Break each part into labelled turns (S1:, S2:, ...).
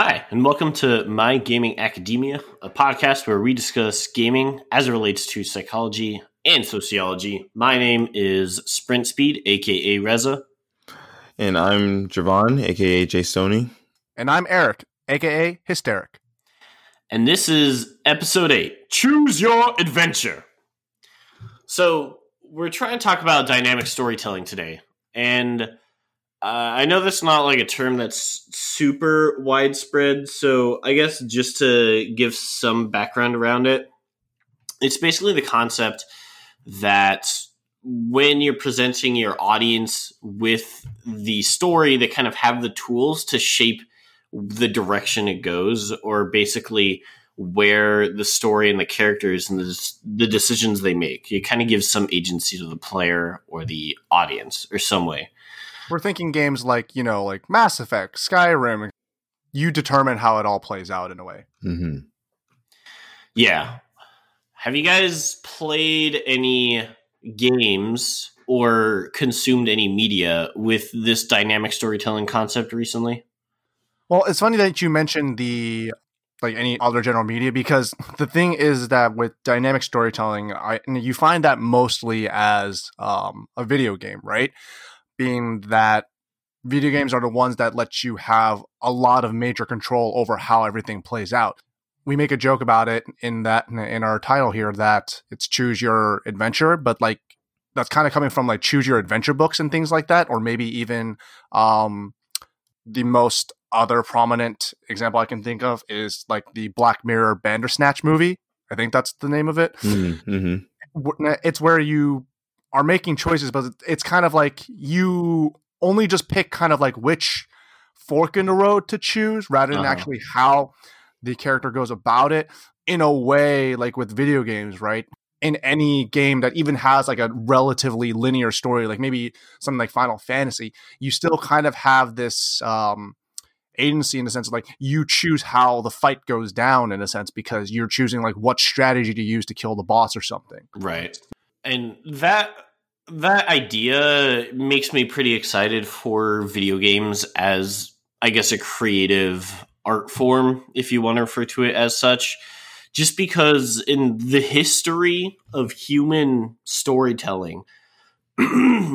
S1: Hi, and welcome to My Gaming Academia, a podcast where we discuss gaming as it relates to psychology and sociology. My name is Sprint Speed, aka Reza.
S2: And I'm Javon, aka Jay Stoney.
S3: And I'm Eric, aka Hysteric.
S1: And this is episode 8 Choose Your Adventure. So, we're trying to talk about dynamic storytelling today. And uh, I know that's not like a term that's super widespread, so I guess just to give some background around it, it's basically the concept that when you're presenting your audience with the story, they kind of have the tools to shape the direction it goes, or basically where the story and the characters and the, the decisions they make. It kind of gives some agency to the player or the audience, or some way.
S3: We're thinking games like, you know, like Mass Effect, Skyrim. You determine how it all plays out in a way.
S2: Mm-hmm.
S1: Yeah. Have you guys played any games or consumed any media with this dynamic storytelling concept recently?
S3: Well, it's funny that you mentioned the like any other general media because the thing is that with dynamic storytelling, I you find that mostly as um, a video game, right? Being that video games are the ones that let you have a lot of major control over how everything plays out. We make a joke about it in that in our title here that it's choose your adventure, but like that's kind of coming from like choose your adventure books and things like that, or maybe even um, the most other prominent example I can think of is like the Black Mirror Bandersnatch movie. I think that's the name of it.
S2: Mm-hmm.
S3: It's where you are making choices, but it's kind of like you only just pick kind of like which fork in the road to choose rather than uh-huh. actually how the character goes about it in a way like with video games, right? In any game that even has like a relatively linear story, like maybe something like Final Fantasy, you still kind of have this um, agency in the sense of like you choose how the fight goes down in a sense because you're choosing like what strategy to use to kill the boss or something.
S1: Right and that that idea makes me pretty excited for video games as I guess a creative art form, if you want to refer to it as such. Just because in the history of human storytelling,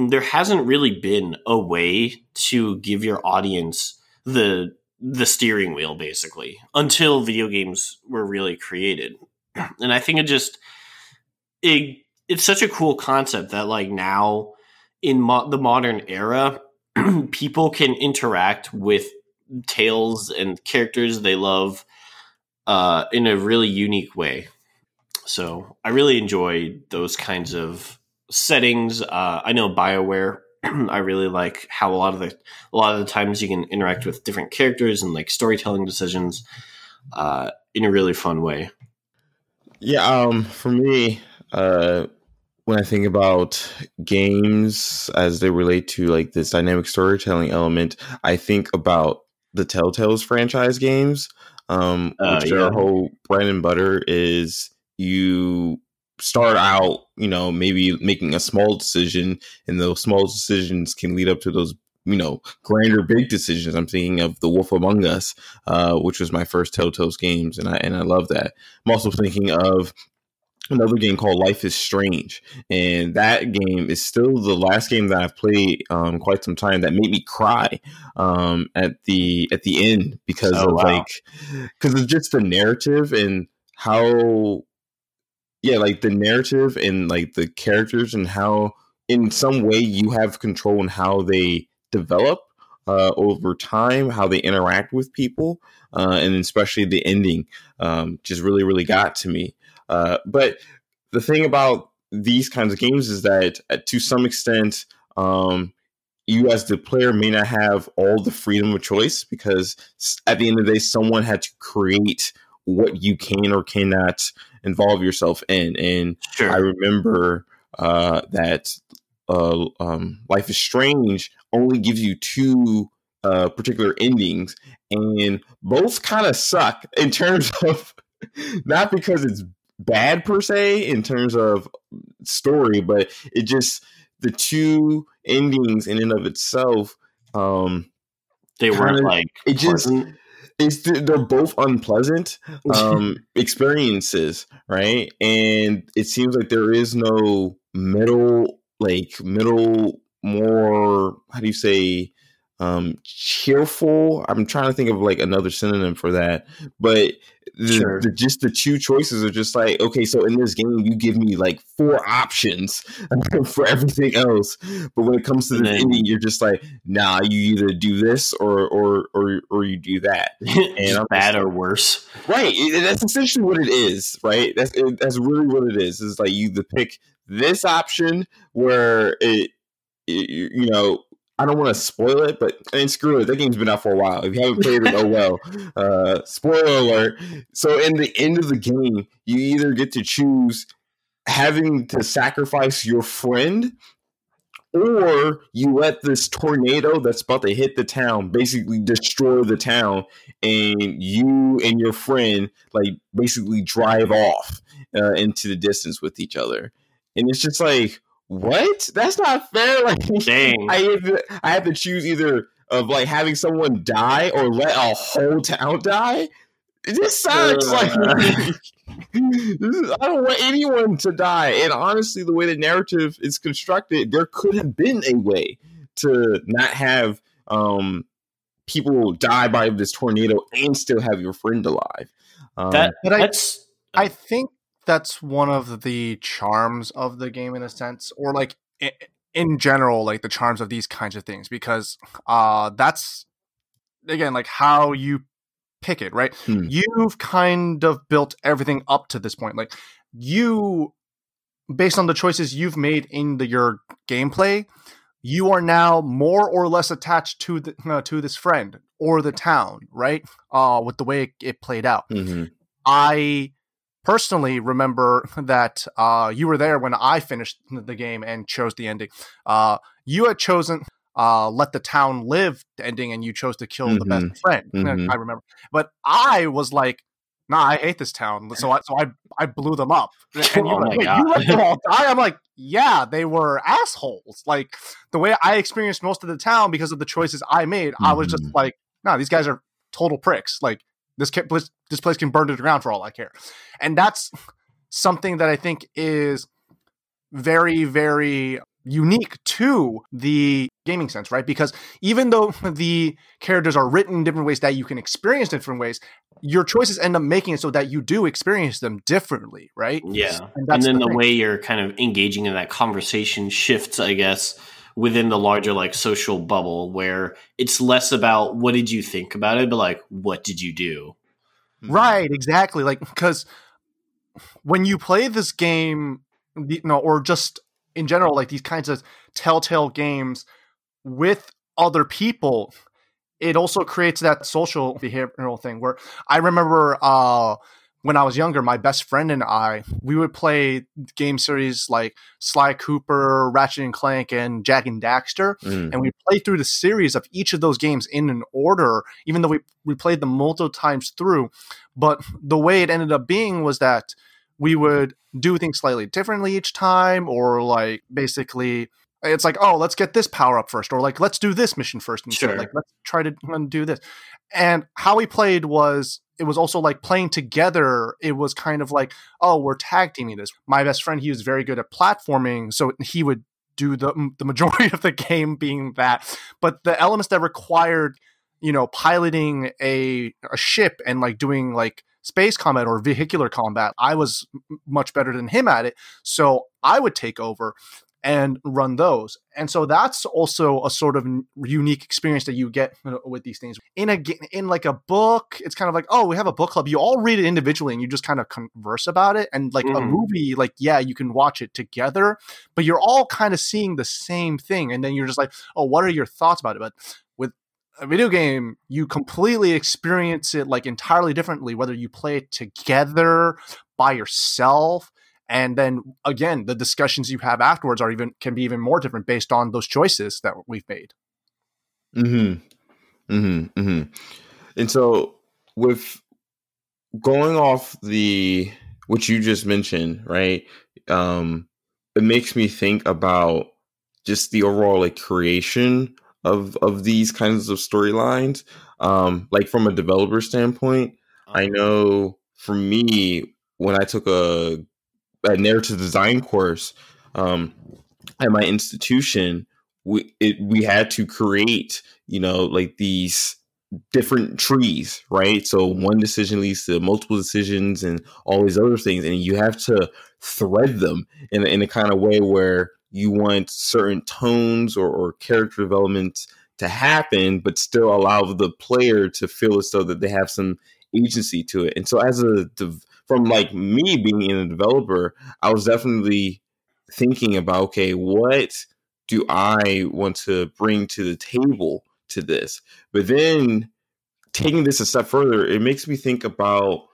S1: there hasn't really been a way to give your audience the the steering wheel basically until video games were really created. And I think it just it it's such a cool concept that like now in mo- the modern era people can interact with tales and characters they love uh, in a really unique way. So i really enjoy those kinds of settings. Uh, i know bioware i really like how a lot of the a lot of the times you can interact with different characters and like storytelling decisions uh, in a really fun way.
S2: Yeah um for me uh, when I think about games as they relate to like this dynamic storytelling element, I think about the Telltale's franchise games, um, uh, which yeah. their whole bread and butter is you start out, you know, maybe making a small decision, and those small decisions can lead up to those you know grander big decisions i'm thinking of the wolf among us uh, which was my first telltale's games and i and i love that i'm also thinking of another game called Life is Strange, and that game is still the last game that I've played um, quite some time that made me cry um, at the at the end because oh, of wow. like because it's just the narrative and how yeah like the narrative and like the characters and how in some way you have control in how they develop uh, over time, how they interact with people, uh, and especially the ending um, just really, really got to me. Uh, but the thing about these kinds of games is that uh, to some extent, um, you as the player may not have all the freedom of choice because at the end of the day, someone had to create what you can or cannot involve yourself in. And sure. I remember uh, that uh, um, Life is Strange only gives you two uh, particular endings, and both kind of suck in terms of not because it's bad per se in terms of story, but it just the two endings in and of itself. Um,
S1: they weren't like
S2: it just. it's they're both unpleasant um experiences, right? And it seems like there is no middle like middle more how do you say um cheerful i'm trying to think of like another synonym for that but the, sure. the, just the two choices are just like okay so in this game you give me like four options for everything else but when it comes to the ending you're just like nah you either do this or or or, or you do that
S1: and I'm bad or worse
S2: right that's essentially what it is right that's that's really what it is is like you either pick this option where it, it you know I don't want to spoil it, but I mean, screw it. That game's been out for a while. If you haven't played it, oh well. Uh, spoiler alert. So, in the end of the game, you either get to choose having to sacrifice your friend, or you let this tornado that's about to hit the town basically destroy the town, and you and your friend like basically drive off uh, into the distance with each other. And it's just like, what? That's not fair. Like, Dang. I have to, I have to choose either of like having someone die or let a whole town die. This sucks. Uh, like, I don't want anyone to die. And honestly, the way the narrative is constructed, there could have been a way to not have um, people die by this tornado and still have your friend alive.
S1: Um, that, that's.
S3: I think that's one of the charms of the game in a sense or like in general like the charms of these kinds of things because uh that's again like how you pick it right hmm. you've kind of built everything up to this point like you based on the choices you've made in the, your gameplay you are now more or less attached to the uh, to this friend or the town right uh with the way it, it played out mm-hmm. i personally remember that uh, you were there when I finished the game and chose the ending. Uh, you had chosen uh, "Let the Town Live" ending, and you chose to kill mm-hmm. the best mm-hmm. friend. Mm-hmm. I remember, but I was like, "Nah, I hate this town." So I so I I blew them up. And you, oh like, you let them all die. I'm like, yeah, they were assholes. Like the way I experienced most of the town because of the choices I made, mm-hmm. I was just mm-hmm. like, "Nah, these guys are total pricks." Like this place, this place can burn to the ground for all I care, and that's something that I think is very, very unique to the gaming sense, right? Because even though the characters are written in different ways that you can experience different ways, your choices end up making it so that you do experience them differently, right?
S1: Yeah. And, and then the, the way you're kind of engaging in that conversation shifts, I guess, within the larger like social bubble where it's less about what did you think about it, but like what did you do?
S3: Hmm. Right, exactly. Like because when you play this game, you know, or just in general, like these kinds of telltale games with other people, it also creates that social behavioral thing where I remember uh when I was younger, my best friend and I, we would play game series like Sly Cooper, Ratchet and Clank, and Jak and Daxter. Mm. And we played through the series of each of those games in an order, even though we, we played them multiple times through. But the way it ended up being was that we would do things slightly differently each time, or like basically it's like, oh, let's get this power up first, or like let's do this mission first, and sure. like let's try to do this. And how we played was it was also like playing together. It was kind of like, oh, we're tag teaming this. My best friend, he was very good at platforming, so he would do the the majority of the game being that. But the elements that required, you know, piloting a a ship and like doing like space combat or vehicular combat, I was much better than him at it. So I would take over and run those. And so that's also a sort of unique experience that you get with these things. In a in like a book, it's kind of like, oh, we have a book club. You all read it individually and you just kind of converse about it. And like mm. a movie, like yeah, you can watch it together, but you're all kind of seeing the same thing. And then you're just like, oh, what are your thoughts about it? But with a video game, you completely experience it like entirely differently, whether you play it together by yourself and then again the discussions you have afterwards are even can be even more different based on those choices that we've made.
S2: Hmm hmm hmm and so with going off the what you just mentioned right um it makes me think about just the overall like creation of of these kinds of storylines. Um, like from a developer standpoint, I know for me when I took a, a narrative design course um, at my institution, we it, we had to create you know like these different trees, right? So one decision leads to multiple decisions and all these other things, and you have to thread them in in a kind of way where you want certain tones or, or character development to happen, but still allow the player to feel as though that they have some agency to it. And so, as a from like me being a developer, I was definitely thinking about okay, what do I want to bring to the table to this? But then taking this a step further, it makes me think about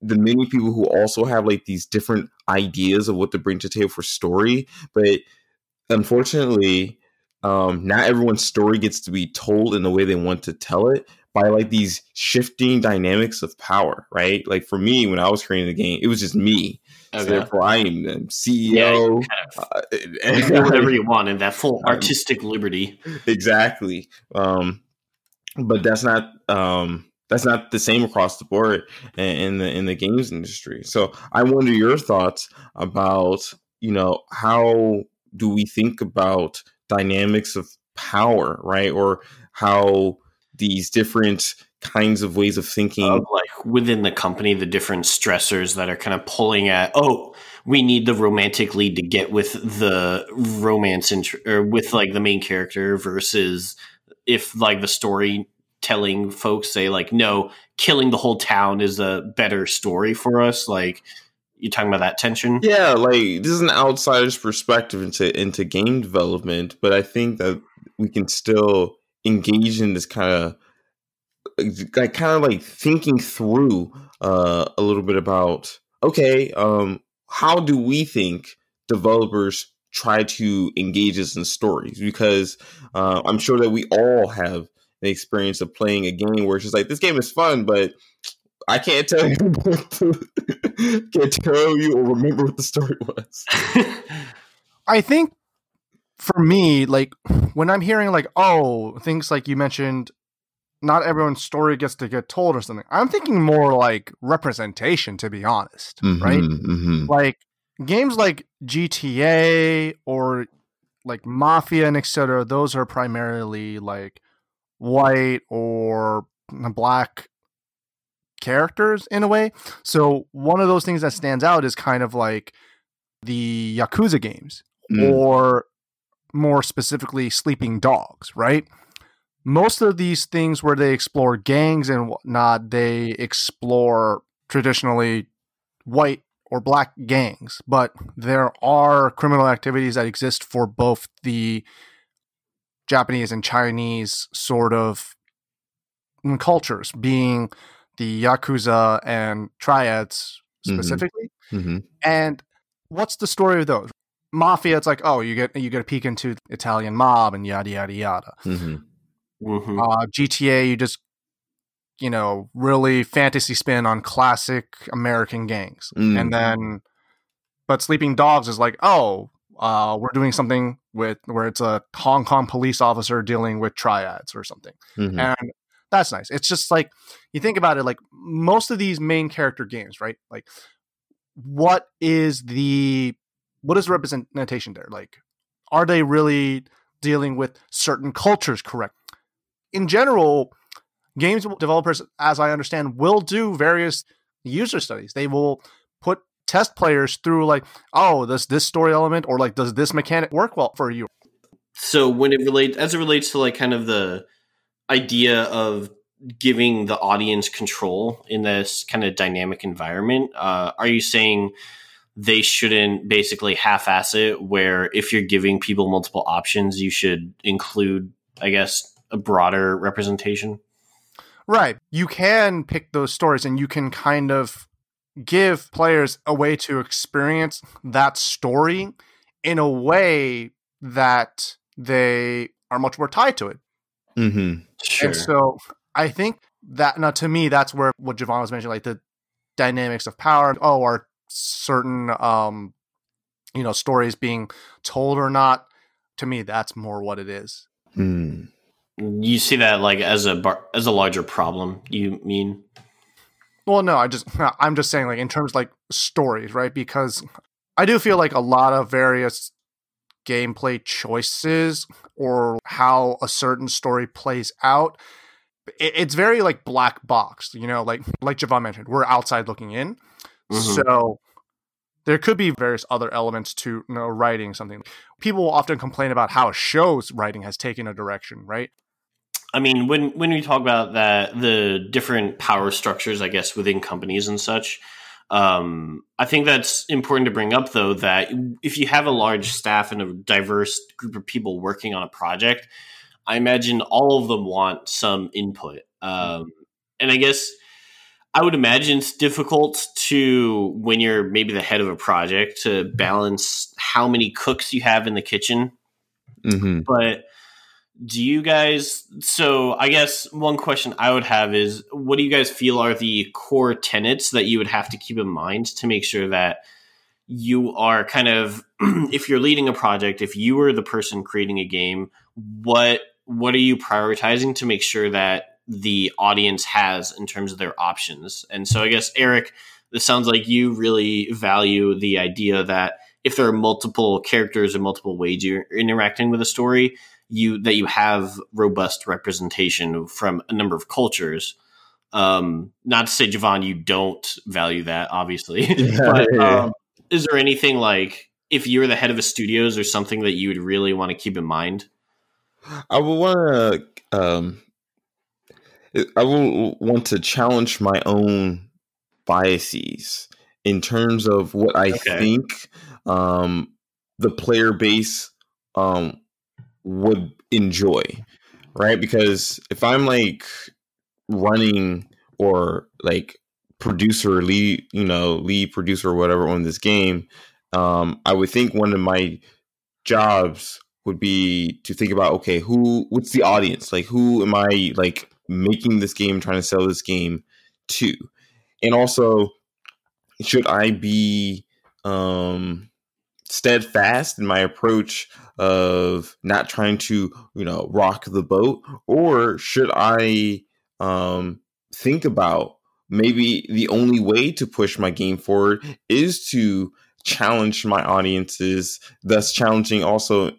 S2: the many people who also have like these different ideas of what to bring to the table for story, but unfortunately, um, not everyone's story gets to be told in the way they want to tell it by like these shifting dynamics of power, right? Like for me, when I was creating the game, it was just me. Okay. So therefore, I am the CEO. Yeah, kind
S1: of uh, whatever you want in that full artistic um, liberty.
S2: Exactly. Um, but that's not um, that's not the same across the board in the in the games industry. So I wonder your thoughts about you know how do we think about dynamics of power, right? Or how these different kinds of ways of thinking. Of
S1: like within the company the different stressors that are kind of pulling at oh we need the romantic lead to get with the romance int- or with like the main character versus if like the storytelling folks say like no killing the whole town is a better story for us. Like you talking about that tension?
S2: Yeah like this is an outsider's perspective into into game development but i think that we can still engage in this kind of like kind of like thinking through uh, a little bit about okay um, how do we think developers try to engage us in stories? Because uh, i'm sure that we all have an experience of playing a game where it's just like this game is fun but i can't tell you can't tell you or remember what the story was.
S3: I think for me, like when I'm hearing like, oh, things like you mentioned, not everyone's story gets to get told or something. I'm thinking more like representation, to be honest, mm-hmm, right? Mm-hmm. Like games like GTA or like Mafia and etc. Those are primarily like white or black characters in a way. So one of those things that stands out is kind of like the Yakuza games mm. or more specifically sleeping dogs, right? Most of these things where they explore gangs and whatnot, they explore traditionally white or black gangs, but there are criminal activities that exist for both the Japanese and Chinese sort of cultures, being the Yakuza and Triads mm-hmm. specifically. Mm-hmm. And what's the story of those? Mafia, it's like, oh, you get you get a peek into Italian mob and yada yada yada. Mm-hmm. Mm-hmm. Uh, GTA, you just you know really fantasy spin on classic American gangs, mm. and then but Sleeping Dogs is like, oh, uh, we're doing something with where it's a Hong Kong police officer dealing with triads or something, mm-hmm. and that's nice. It's just like you think about it, like most of these main character games, right? Like, what is the what is the representation there? Like, are they really dealing with certain cultures correct? In general, games developers, as I understand, will do various user studies. They will put test players through like, oh, does this story element or like does this mechanic work well for you?
S1: So when it relates as it relates to like kind of the idea of giving the audience control in this kind of dynamic environment, uh, are you saying they shouldn't basically half-ass it where if you're giving people multiple options you should include i guess a broader representation
S3: right you can pick those stories and you can kind of give players a way to experience that story in a way that they are much more tied to it mm-hmm. sure. and so i think that now to me that's where what javon was mentioning like the dynamics of power oh our certain um you know stories being told or not to me that's more what it is
S2: mm.
S1: You see that like as a bar- as a larger problem. You mean?
S3: Well, no, I just I'm just saying like in terms of, like stories, right? Because I do feel like a lot of various gameplay choices or how a certain story plays out it, it's very like black box you know like like javon mentioned we're outside looking in mm-hmm. so there could be various other elements to you know, writing something people will often complain about how a show's writing has taken a direction right
S1: I mean, when when we talk about that, the different power structures, I guess, within companies and such, um, I think that's important to bring up, though, that if you have a large staff and a diverse group of people working on a project, I imagine all of them want some input. Um, and I guess I would imagine it's difficult to, when you're maybe the head of a project, to balance how many cooks you have in the kitchen. Mm-hmm. But do you guys so i guess one question i would have is what do you guys feel are the core tenets that you would have to keep in mind to make sure that you are kind of if you're leading a project if you were the person creating a game what what are you prioritizing to make sure that the audience has in terms of their options and so i guess eric this sounds like you really value the idea that if there are multiple characters and multiple ways you're interacting with a story you that you have robust representation from a number of cultures. Um, not to say, Javon, you don't value that, obviously. Yeah, but. Um, is there anything like if you're the head of a studios or something that you would really want to keep in mind?
S2: I would want to. Um, I will want to challenge my own biases in terms of what I okay. think um, the player base um, would enjoy, right? Because if I'm like running or like producer, lead, you know, lead producer or whatever on this game, um, I would think one of my jobs would be to think about okay, who, what's the audience? Like, who am I like making this game, trying to sell this game to? And also, should I be um steadfast in my approach of not trying to, you know, rock the boat? Or should I um, think about maybe the only way to push my game forward is to challenge my audiences, thus challenging also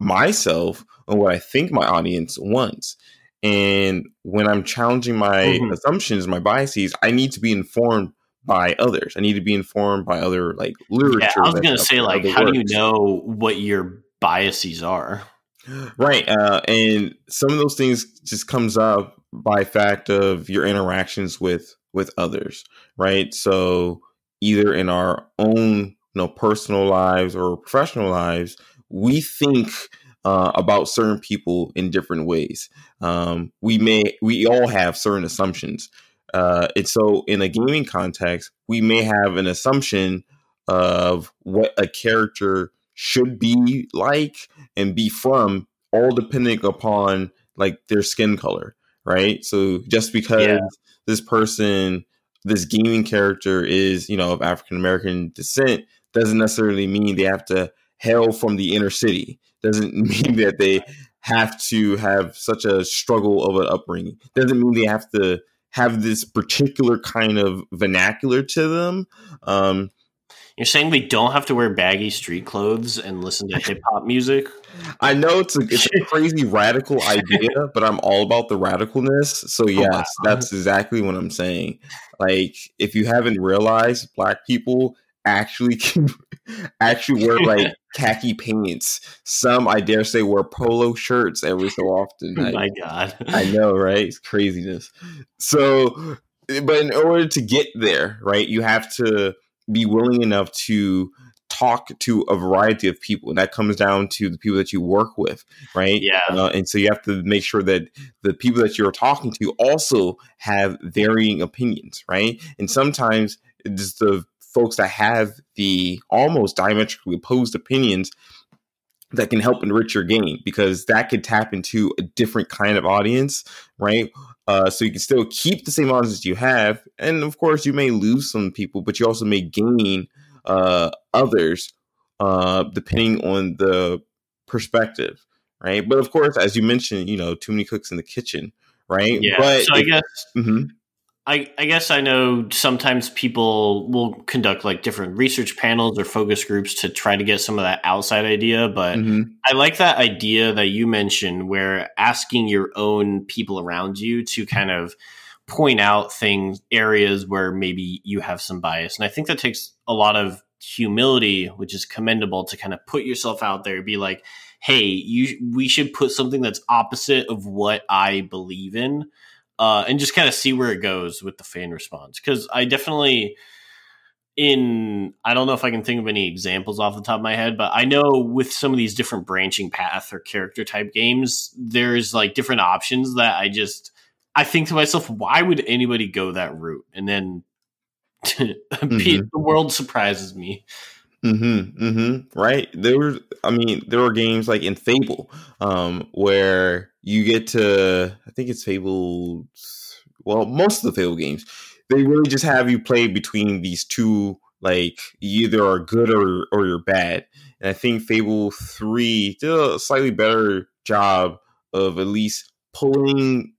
S2: myself on what I think my audience wants. And when I'm challenging my mm-hmm. assumptions, my biases, I need to be informed by others. I need to be informed by other like literature.
S1: Yeah, I was going to say like, how works. do you know what your biases are?
S2: Right, uh, and some of those things just comes up by fact of your interactions with with others, right? So either in our own you know personal lives or professional lives, we think uh, about certain people in different ways. Um, we may we all have certain assumptions uh, and so, in a gaming context, we may have an assumption of what a character should be like and be from, all depending upon like their skin color, right? So, just because yeah. this person, this gaming character is, you know, of African American descent, doesn't necessarily mean they have to hail from the inner city. Doesn't mean that they have to have such a struggle of an upbringing. Doesn't mean they have to have this particular kind of vernacular to them. Um,
S1: You're saying we don't have to wear baggy street clothes and listen to hip hop music?
S2: I know it's a, it's a crazy radical idea, but I'm all about the radicalness. So yes, oh, wow. that's exactly what I'm saying. Like, if you haven't realized, black people actually can actually wear like khaki pants. Some, I dare say, wear polo shirts every so often.
S1: Oh my god,
S2: I know, right? It's craziness. So, but in order to get there, right, you have to be willing enough to talk to a variety of people and that comes down to the people that you work with right
S1: yeah
S2: uh, and so you have to make sure that the people that you're talking to also have varying opinions right and sometimes it's the folks that have the almost diametrically opposed opinions that can help enrich your game because that could tap into a different kind of audience, right? Uh, so you can still keep the same audience you have, and of course you may lose some people, but you also may gain uh, others uh, depending on the perspective, right? But of course, as you mentioned, you know, too many cooks in the kitchen, right?
S1: Yeah.
S2: But
S1: so I guess
S2: Mhm.
S1: I, I guess I know sometimes people will conduct like different research panels or focus groups to try to get some of that outside idea, but
S2: Mhm.
S1: I like that idea that you mentioned where asking your own people around you to kind of point out things, areas where maybe you have some bias. And I think that takes a lot of humility, which is commendable to kind of put yourself out there, be like, hey, you we should put something that's opposite of what I believe in. Uh, and just kind of see where it goes with the fan response. Because I definitely, in I don't know if I can think of any examples off the top of my head, but I know with some of these different branching path or character type games, there's like different options that I just I think to myself, why would anybody go that route? And then the world surprises me.
S2: Mm-hmm. Mm-hmm. Right. There were I mean, there were games like in Fable, um, where you get to I think it's Fable well, most of the Fable games, they really just have you play between these two like you either are good or or you're bad. And I think Fable 3 did a slightly better job of at least pulling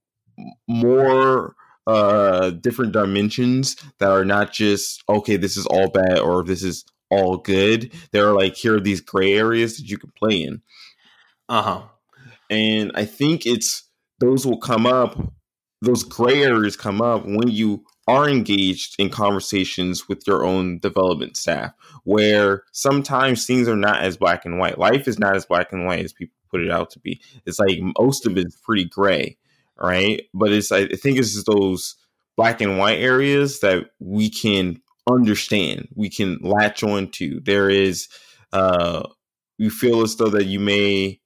S2: more uh different dimensions that are not just okay this is all bad or this is all good. There are like here are these gray areas that you can play in.
S1: Uh-huh.
S2: and i think it's those will come up those gray areas come up when you are engaged in conversations with your own development staff where sometimes things are not as black and white. Life is not as black and white as people put it out to be. It's like most of it's pretty gray right? But it's i think it's just those black and white areas that we can understand we can latch on to. There is uh you feel as though that you may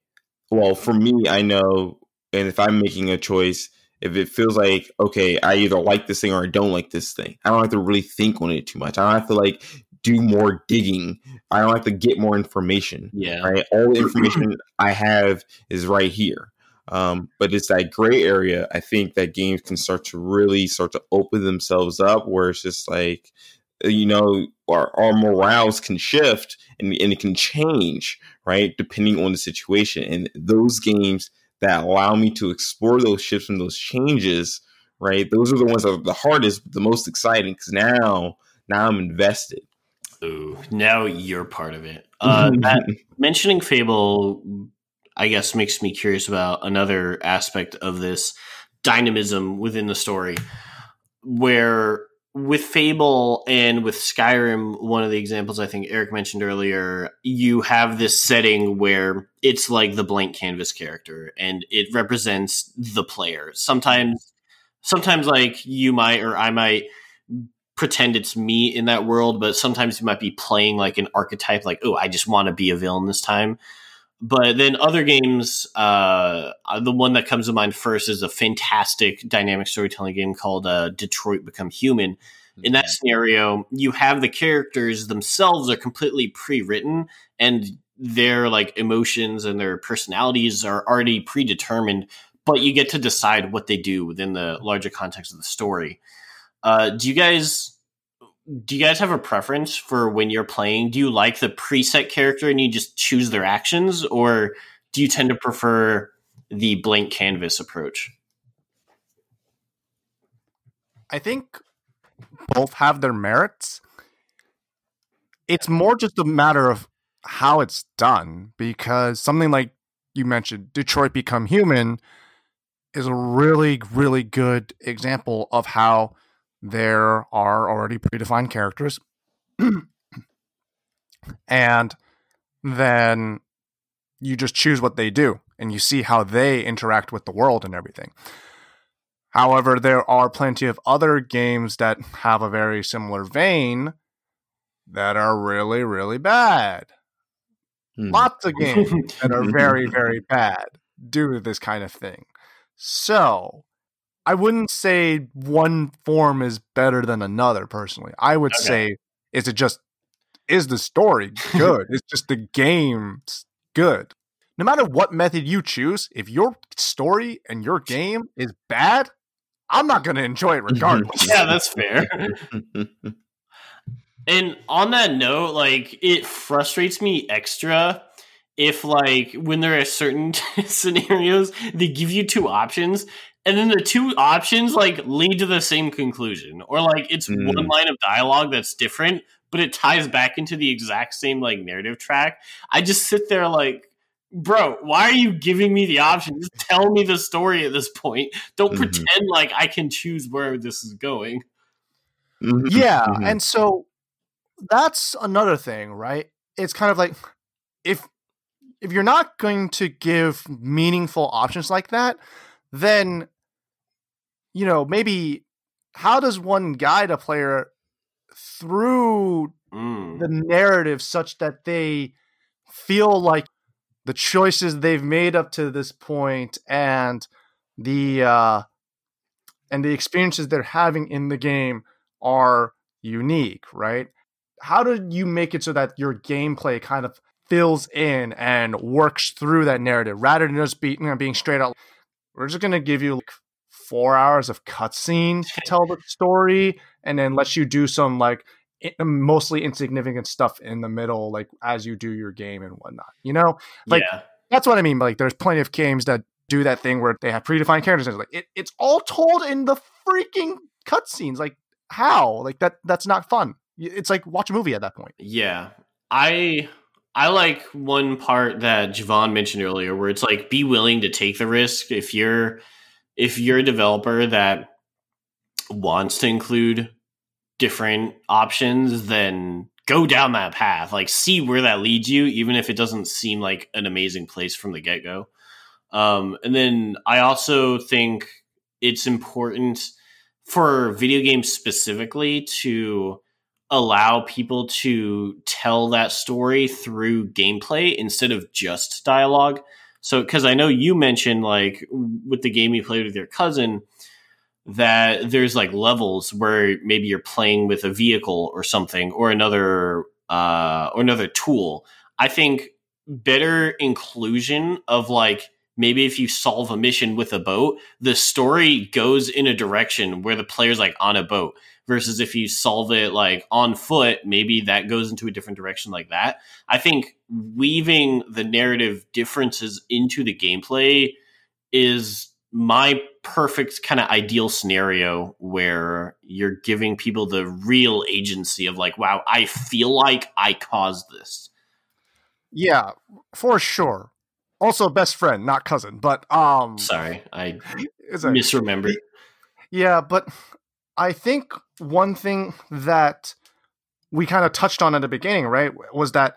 S2: well for me i know and if i'm making a choice if it feels like okay i either like this thing or i don't like this thing i don't have to really think on it too much. I don't have to like do more digging. I don't have to get more information
S1: Yeah.
S2: right? All the information i have is right here. Um, but it's that gray area i think that games can start to really start to open themselves up where it's just like you know our, our morals can shift and, and it can change right depending on the situation and those games that allow me to explore those shifts and those changes right those are the ones that are the hardest but the most exciting because now now i'm invested
S1: Ooh, now you're part of it. Uh, Matt, mentioning Fable, I guess, makes me curious about another aspect of this dynamism within the story, where with Fable and with Skyrim, one of the examples I think Eric mentioned earlier, you have this setting where it's like the blank canvas character and it represents the player. Sometimes, sometimes like you might or I might pretend it's me in that world, but sometimes you might be playing like an archetype, like, oh, I just want to be a villain this time. But then other games, uh, the one that comes to mind first is a fantastic dynamic storytelling game called uh, Detroit Become Human. In that scenario, you have the characters themselves are completely pre-written, and their like emotions and their personalities are already predetermined. But you get to decide what they do within the larger context of the story. Uh, do you guys do you guys have a preference for when you're playing? Do you like the preset character and you just choose their actions, or do you tend to prefer the blank canvas approach?
S3: I think both have their merits. It's more just a matter of how it's done because something like you mentioned, Detroit Become Human, is a really, really good example of how there are already predefined characters. and then you just choose what they do and you see how they interact with the world and everything. However, there are plenty of other games that have a very similar vein that are really, really bad.
S2: Hmm.
S3: Lots of games that are very, very bad due to this kind of thing. So, I wouldn't say one form is better than another personally. I would
S1: Okay.
S3: say is it just is the story good? is just the game good? No matter what method you choose, if your story and your game is bad, I'm not going to enjoy it regardless.
S1: yeah, that's fair. And on that note, like it frustrates me extra if like when there are certain scenarios they give you two options and then the two options like lead to the same conclusion or like it's
S2: Mm.
S1: one line of dialogue that's different but it ties back into the exact same like narrative track i just sit there like bro why are you giving me the option just tell me the story at this point don't
S2: Mhm.
S1: pretend like i can choose where this is going
S2: Mhm,
S3: yeah
S2: mhm.
S3: and so that's another thing right it's kind of like if if you're not going to give meaningful options like that then you know maybe how does one guide a player through
S1: Mm.
S3: the narrative such that they feel like the choices they've made up to this point and the uh and the experiences they're having in the game are unique, right? How do you make it so that your gameplay kind of fills in and works through that narrative rather than just be, you know, being straight out? We're just gonna give you like four hours of cutscene to tell the story, and then let you do some like um, mostly insignificant stuff in the middle, like as you do your game and whatnot. You know, like-
S1: yeah
S3: that's what I mean. Like, there's plenty of games that do that thing where they have predefined characters. And it's like it, it's all told in the freaking cutscenes. Like, how? Like that? That's not fun. It's like watch a movie at that point.
S1: Yeah. I I like one part that Javon mentioned earlier where it's like be willing to take the risk if you're if you're a developer that wants to include different options then go down that path like see where that leads you even if it doesn't seem like an amazing place from the get-go um, and then i also think it's important for video games specifically to allow people to tell that story through gameplay instead of just dialogue. So, because I know you mentioned, like, with the game you played with your cousin, that there's like levels where maybe you're playing with a vehicle or something or another uh or another tool. I think better inclusion of like maybe if you solve a mission with a boat the story goes in a direction where the player's like on a boat versus if you solve it like on foot maybe that goes into a different direction like that. I think weaving the narrative differences into the gameplay is my perfect kind of ideal scenario where you're giving people the real agency of like wow i feel like i caused this.
S3: Yeah, for sure. Also, best friend, not cousin, but um,
S1: sorry i misremembered.
S3: Yeah, but I think one thing that we kind of touched on at the beginning, right, was that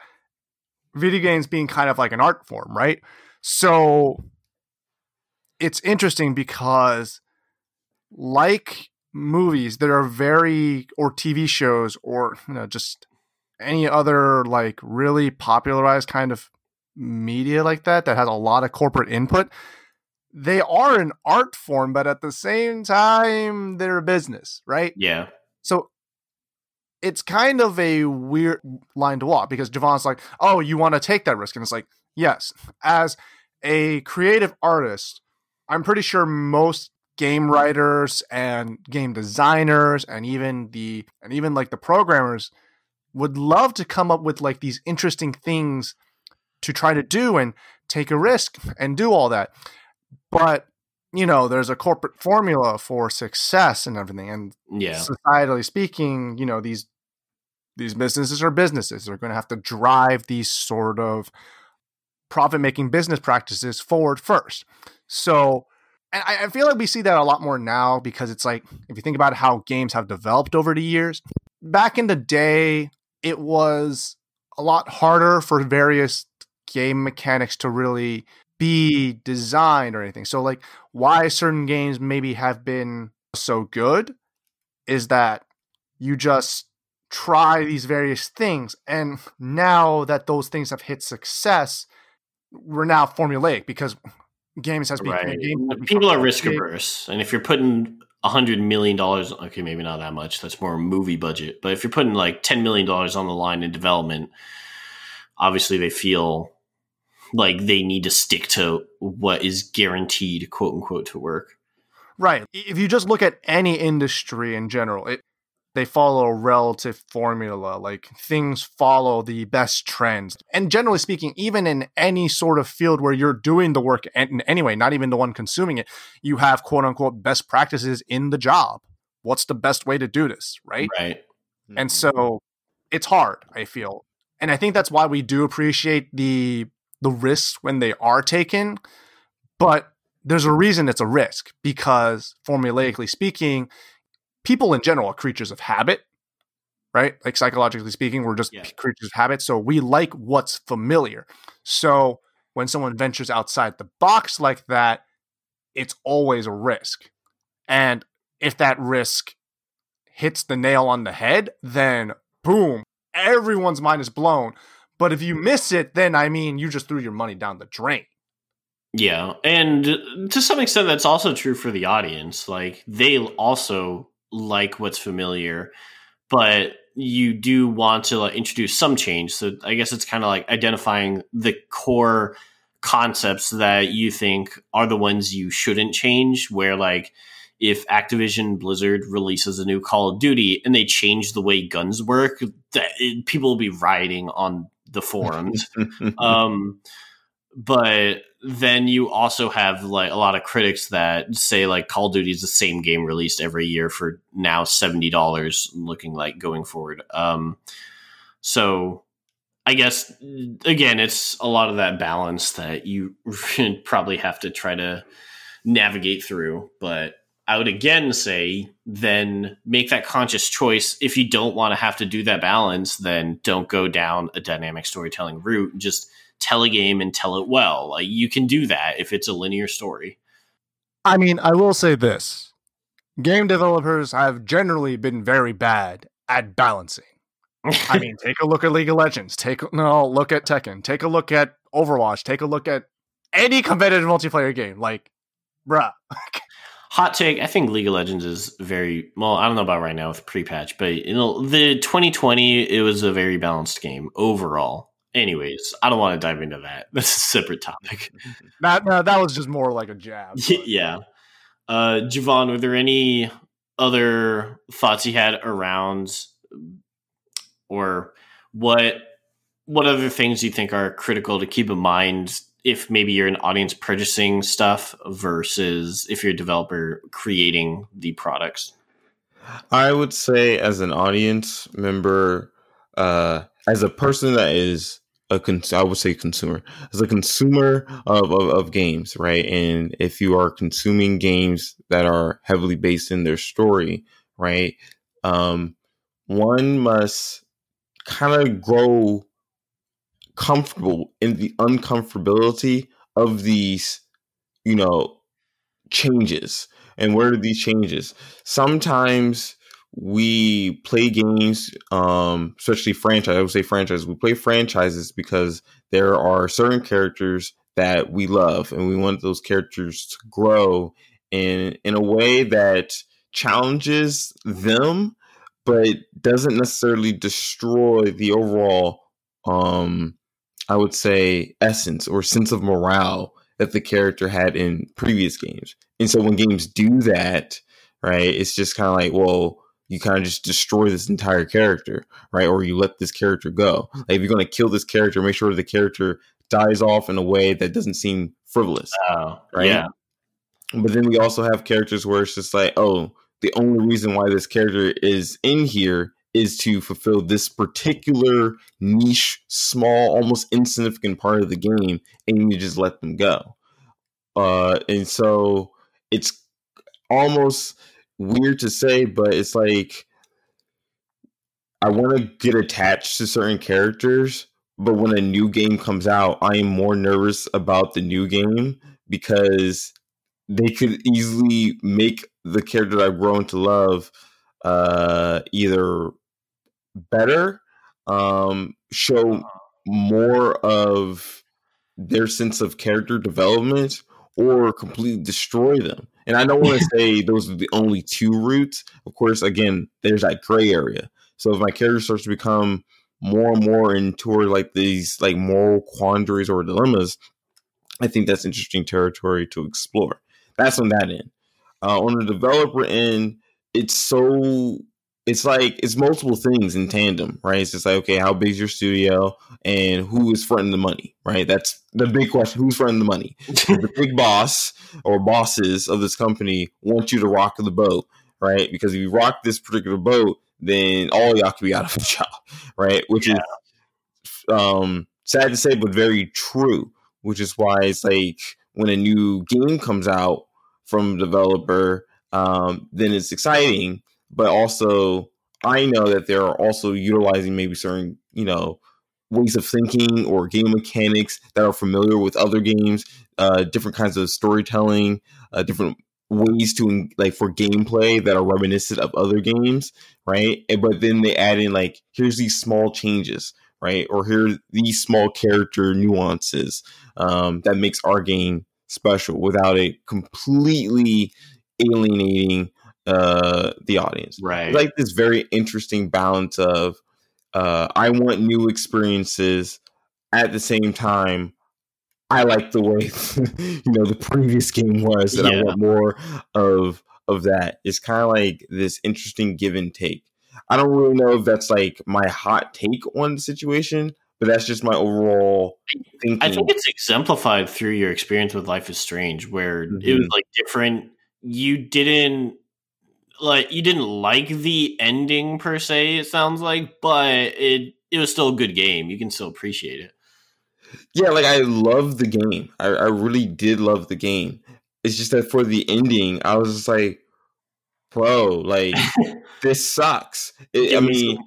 S3: video games being kind of like an art form, right? So it's interesting because, like movies that are very, or TV shows, or you know, just any other like really popularized kind of media like that that has a lot of corporate input they are an art form, but at the same time, they're a business, right?
S1: yeah
S3: So it's kind of a weird line to walk because Javon's like, oh, you want to take that risk? And it's like, yes. As a creative artist, I'm pretty sure most game writers and game designers and even the and even like the programmers would love to come up with like these interesting things to try to do and take a risk and do all that. But you know, there's a corporate formula for success and everything. And
S1: yeah
S3: societally speaking, you know, these these businesses are businesses. They're going to have to drive these sort of profit making business practices forward first. So, and I, I feel like we see that a lot more now because it's like if you think about how games have developed over the years, back in the day, it was a lot harder for various game mechanics to really be designed or anything. So, like, why certain games maybe have been so good is that you just try these various things and now that those things have hit success we're now formulaic because games has
S1: right
S3: games have
S1: people are risk averse and if you're putting a hundred million dollars okay maybe not that much that's more movie budget but if you're putting like 10 million dollars on the line in development obviously they feel like they need to stick to what is guaranteed quote unquote to work.
S3: Right. If you just look at any industry in general it they follow a relative formula like things follow the best trends. And generally speaking even in any sort of field where you're doing the work in anyway not even the one consuming it you have quote unquote best practices in the job. What's the best way to do this right?
S1: Right.
S3: And mm-hmm. so it's hard i feel. And i think that's why we do appreciate the the risks when they are taken but there's a reason it's a risk because formulaically speaking people in general are creatures of habit, right? Like psychologically speaking, we're just
S1: Yeah.
S3: creatures of habit. So we like what's familiar. So when someone ventures outside the box like that, it's always a risk. And if that risk hits the nail on the head, then boom, everyone's mind is blown. But if you miss it, then I mean, you just threw your money down the drain.
S1: Yeah, and to some extent, that's also true for the audience. Like they also like what's familiar, but you do want to like, introduce some change. So I guess it's kind of like identifying the core concepts that you think are the ones you shouldn't change. Where like if Activision Blizzard releases a new Call of Duty and they change the way guns work, that it, people will be rioting on the forums. Um but then you also have like a lot of critics that say like call of duty is the same game released every year for now $70 looking like going forward. Um so i guess again it's a lot of that balance that you probably have to try to navigate through but i would again say then make that conscious choice if you don't want to have to do that balance then don't go down a dynamic storytelling route just tell a game and tell it well like you can do that if it's a linear story
S3: I mean, I will say this game developers have generally been very bad at balancing. I mean, take a look at League of Legends. Take no look at Tekken. Take a look at Overwatch. Take a look at any competitive multiplayer game. Like, bruh.
S1: hot take i think league of legends is very well i don't know about right now with pre-patch but you know the 2020 it was a very balanced game overall. Anyways i don't want to dive into that. That's a separate topic.
S3: That no, that was just more like a jab. but-
S1: yeah. Uh javon were there any other thoughts you had around or what what other things do you think are critical to keep in mind if maybe you're an audience purchasing stuff versus if you're a developer creating the products
S2: I would say, as an audience member, uh, as a person that is a I would say consumer, as a consumer of, of, of games, right? And if you are consuming games that are heavily based in their story, right? Um, one must kind of grow comfortable in the uncomfortability of these, you know, changes. And where are these changes? Sometimes we play games, um, especially franchise. I would say franchise. We play franchises because there are certain characters that we love, and we want those characters to grow in in a way that challenges them, but doesn't necessarily destroy the overall, um, I would say, essence or sense of morale that the character had in previous games. And so when games do that, right, it's just kind of like, well, you kind of just destroy this entire character, right? Or you let this character go. Hmm. Like if you're going to kill this character, make sure the character dies off in a way that doesn't seem frivolous.
S1: oh
S2: Right.
S1: yeah
S2: But then we also have characters where it's just like, oh, the only reason why this character is in here is to fulfill this particular niche, small, almost insignificant part of the game, and you just let them go. Uh, and so it's almost weird to say, but it's like I want to get attached to certain characters, but when a new game comes out, I am more nervous about the new game because they could easily make the character I've grown to love uh, either better, um, show more of their sense of character development, or completely destroy them. And I don't want to say those are the only two routes. Of course, again, there's that gray area. So if my character starts to become more and more into like these like moral quandaries or dilemmas, I think that's interesting territory to explore. That's on that end. Uh, on the developer end, it's so it's like it's multiple things in tandem, right? It's just like okay, how big is your studio and who is fronting the money, right? That's the big question: who's fronting the money? the big boss or bosses of this company want you to rock the boat, right? Because if you rock this particular boat, then all y'all can be out of a job, right? Which yeah. is um, sad to say, but very true. Which is why it's like when a new game comes out from a developer, um, then it's exciting but also I know that they are also utilizing maybe certain, you know, ways of thinking or game mechanics that are familiar with other games, uh, different kinds of storytelling, uh, different ways to like for gameplay that are reminiscent of other games, right? But then they add in like here's these small changes, right? Or here these small character nuances um, that makes our game special without it completely alienating uh, the audience.
S1: Right.
S2: like this very interesting balance of uh, I want new experiences at the same time. I like the way you know the previous game was, and yeah. I want more of of that. It's kind of like this interesting give and take. I don't really know if that's like my hot take on the situation, but that's just my overall thinking.
S1: I think it's exemplified through your experience with Life is Strange, where mm-hmm. it was like different. You didn't like you didn't like the ending per se it sounds like but it it was still a good game. You can still appreciate it.
S2: Yeah like i love the game. I, I really did love the game. It's just that for the ending i was just like bro like this sucks. It, i mean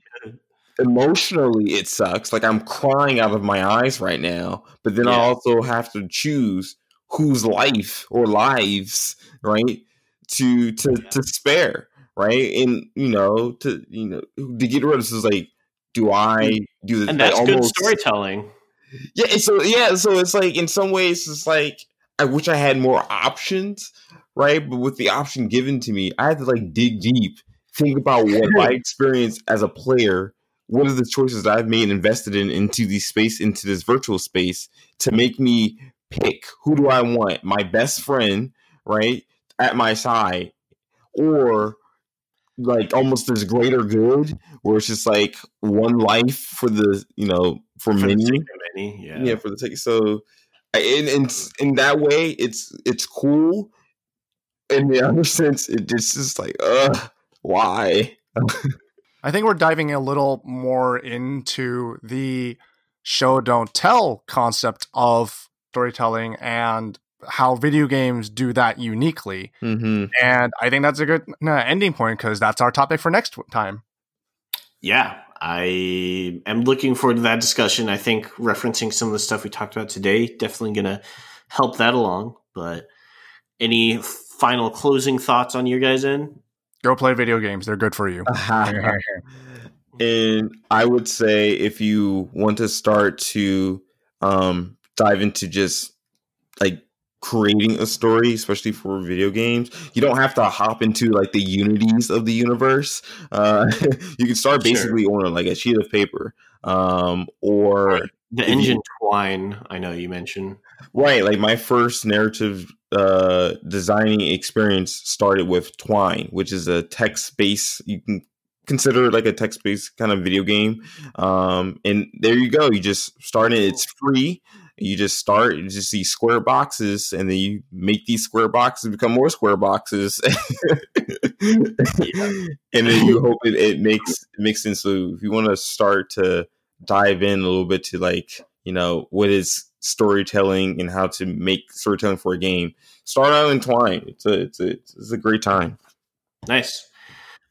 S2: emotionally it sucks. Like i'm crying out of my eyes right now but then yeah. i also have to choose whose life or lives right to to to spare, right? And you know, to you know, to get rid of this is like, do I mm, do
S1: this? And that's good storytelling.
S2: Yeah, so yeah, so it's like in some ways it's like I wish I had more options, right? But with the option given to me, I had to like dig deep, think about what my experience as a player, what are the choices I've made invested in into the space, into this virtual space to make me pick who do I want? My best friend, right? At my side or like almost this greater good where it's just like one life for the you know for, for many,
S1: many yeah.
S2: yeah for the sake so in, in in that way it's it's cool. In the other sense it just is like uh why?
S3: I think we're diving a little more into the show don't tell concept of storytelling and how video games do that uniquely.
S2: Mm-hmm.
S3: And I think that's a good uh, ending point because that's our topic for next time.
S1: Yeah, I am looking forward to that discussion. I think referencing some of the stuff we talked about today definitely going to help that along. But any final closing thoughts on your guys' end?
S3: Go play video games; they're good for you.
S2: and I would say if you want to start to um, dive into just like creating a story, especially for video games. You don't have to hop into like the unities of the universe. Uh, you can start basically sure. on like a sheet of paper, um, or
S1: the engine Twine. I know you mentioned
S2: right. Like my first narrative uh, designing experience started with Twine, which is a text based. You can consider like a text based kind of video game. Um, and there you go. You just start it. It's free you just start you just see square boxes and then you make these square boxes become more square boxes. And then you hope it, it makes it makes sense. So if you want to start to dive in a little bit to like you know what is storytelling and how to make storytelling for a game start out in twine it's a it's a it's a great time.
S1: Nice.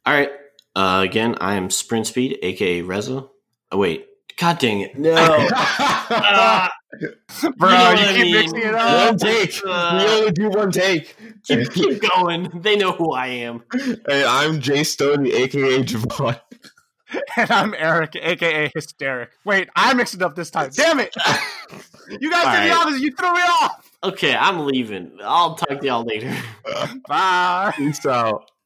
S1: All right. Uh, again i am sprint speed aka reza. Oh wait. God dang it! No, uh,
S3: bro, you, know you keep mean? mixing it up.
S2: One take. Uh, we only do one take.
S1: Keep, keep going. They know who I am.
S2: Hey, I'm Jay Stoney, aka Javon.
S3: And I'm Eric, aka Hysteric. Wait, I mixed it up this time. Damn it! you guys All did right. the opposite. You threw me off.
S1: Okay, I'm leaving. I'll talk to y'all later.
S3: Bye.
S2: Peace out.